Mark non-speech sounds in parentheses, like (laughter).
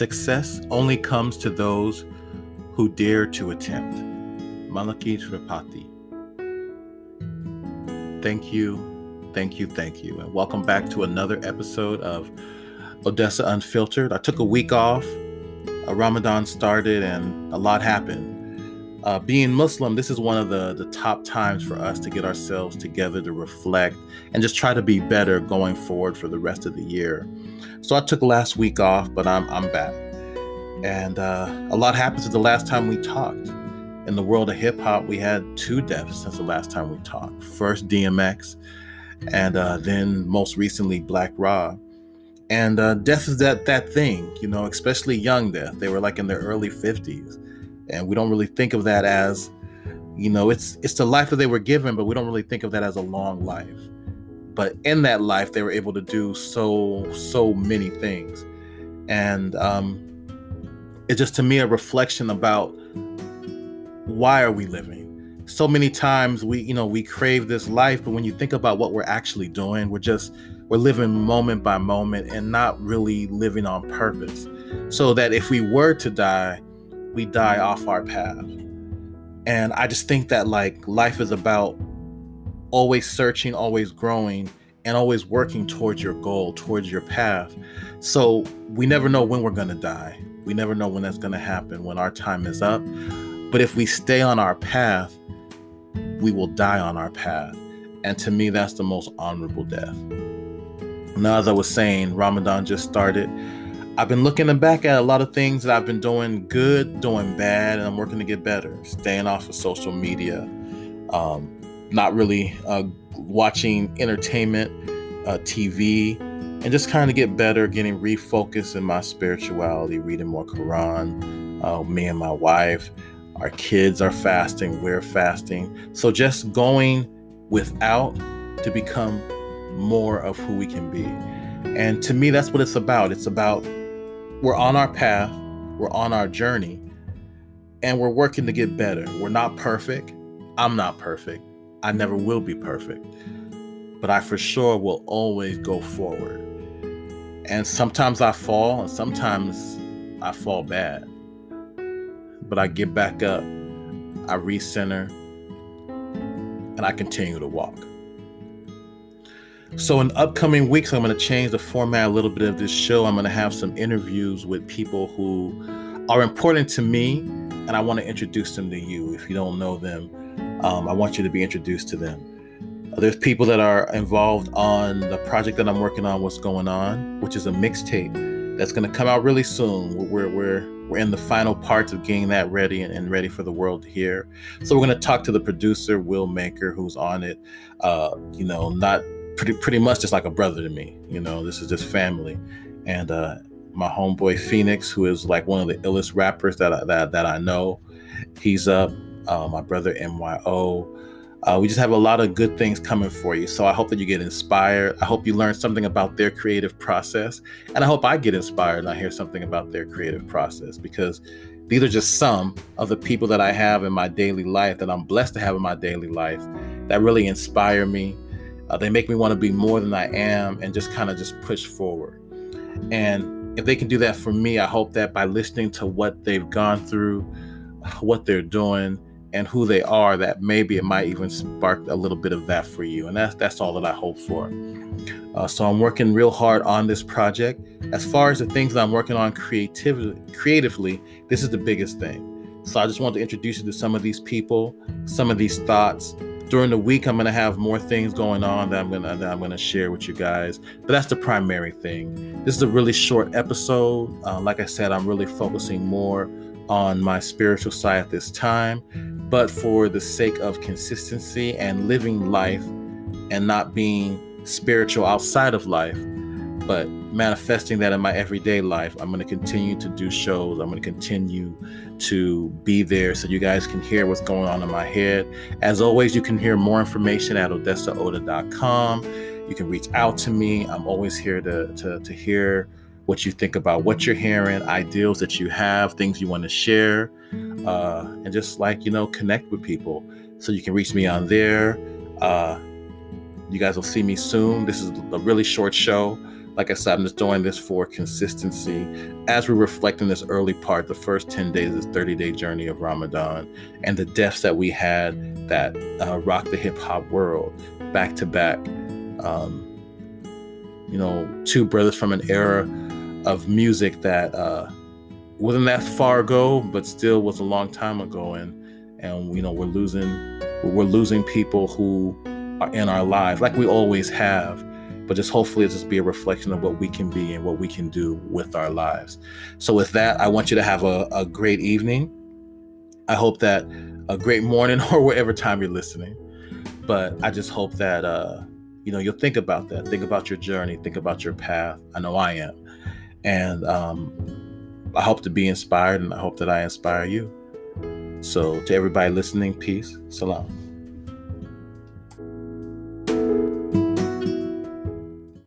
Success only comes to those who dare to attempt. Mallika Tripathi. Thank you, thank you, thank you, and welcome back to another episode of Odessa Unfiltered. I took a week off. Uh, Ramadan started, and a lot happened. Uh, being Muslim, this is one of the, the top times for us to get ourselves together to reflect and just try to be better going forward for the rest of the year. So I took last week off, but I'm, I'm back. And uh, a lot happened since the last time we talked. In the world of hip hop, we had two deaths since the last time we talked. First, DMX, and uh, then most recently, Black Rob. And uh, death is that that thing, you know, especially young death. They were like in their early 50s, and we don't really think of that as, you know, it's it's the life that they were given, but we don't really think of that as a long life. But in that life, they were able to do so so many things, and um, it's just to me a reflection about why are we living? So many times we you know we crave this life but when you think about what we're actually doing we're just we're living moment by moment and not really living on purpose. So that if we were to die we die off our path. And i just think that like life is about always searching always growing and always working towards your goal towards your path so we never know when we're going to die we never know when that's going to happen when our time is up but if we stay on our path, we will die on our path. And to me, that's the most honorable death. Now, as I was saying, Ramadan just started. I've been looking back at a lot of things that I've been doing good, doing bad, and I'm working to get better. Staying off of social media, um, not really uh, watching entertainment, uh, TV, and just kind of get better, getting refocused in my spirituality, reading more Quran. Uh, me and my wife, our kids are fasting, we're fasting. So just going without to become more of who we can be. And to me, that's what it's about. It's about we're on our path, we're on our journey, and we're working to get better. We're not perfect. I'm not perfect. I never will be perfect. But I for sure will always go forward. And sometimes I fall, and sometimes I fall bad but I get back up, I recenter, and I continue to walk. So, in upcoming weeks, I'm going to change the format a little bit of this show. I'm going to have some interviews with people who are important to me, and I want to introduce them to you. If you don't know them, um, I want you to be introduced to them. There's people that are involved on the project that I'm working on, What's Going On, which is a mixtape that's going to come out really soon. We're, we're, we're in the final parts of getting that ready and, and ready for the world to hear. So we're going to talk to the producer, Will Maker, who's on it. Uh, you know, not pretty pretty much just like a brother to me. You know, this is just family. And uh, my homeboy Phoenix, who is like one of the illest rappers that I, that that I know, he's up. Uh, my brother Myo. Uh, we just have a lot of good things coming for you. So I hope that you get inspired. I hope you learn something about their creative process. And I hope I get inspired and I hear something about their creative process because these are just some of the people that I have in my daily life that I'm blessed to have in my daily life that really inspire me. Uh, they make me want to be more than I am and just kind of just push forward. And if they can do that for me, I hope that by listening to what they've gone through, what they're doing, and who they are that maybe it might even spark a little bit of that for you. And that's that's all that i hope for. Uh, so i'm working real hard on this project. As far as the things that i'm working on creatively creatively this is the biggest thing. So i just want to introduce you to some of these people some of these thoughts. During the week i'm going to have more things going on that i'm going to that i'm going to share with you guys but that's the primary thing. This is a really short episode. Uh, like i said i'm really focusing more on my spiritual side at this time, but for the sake of consistency and living life and not being spiritual outside of life, but manifesting that in my everyday life, I'm going to continue to do shows. I'm going to continue to be there so you guys can hear what's going on in my head. As always, you can hear more information at odessaoda.com. You can reach out to me. I'm always here to, to, to hear what you think about what you're hearing, ideals that you have, things you want to share, uh, and just like, you know, connect with people. So you can reach me on there. Uh, you guys will see me soon. This is a really short show, like I said, I'm just doing this for consistency as we reflect in this early part, the first 10 days, of this 30 day journey of Ramadan, and the deaths that we had that uh, rocked the hip hop world back to back. Um, you know, two brothers from an era of music that uh, wasn't that far ago, but still was a long time ago. And, and you know, we're losing, we're losing people who are in our lives like we always have but just hopefully it'll just be a reflection of what we can be and what we can do with our lives. So with that, I want you to have a, a great evening. I hope that a great morning (laughs) or whatever time you're listening. But I just hope that uh, you know you'll think about that. Think about your journey. Think about your path. I know I am, and um, I hope to be inspired, and I hope that I inspire you. So to everybody listening, peace, salam.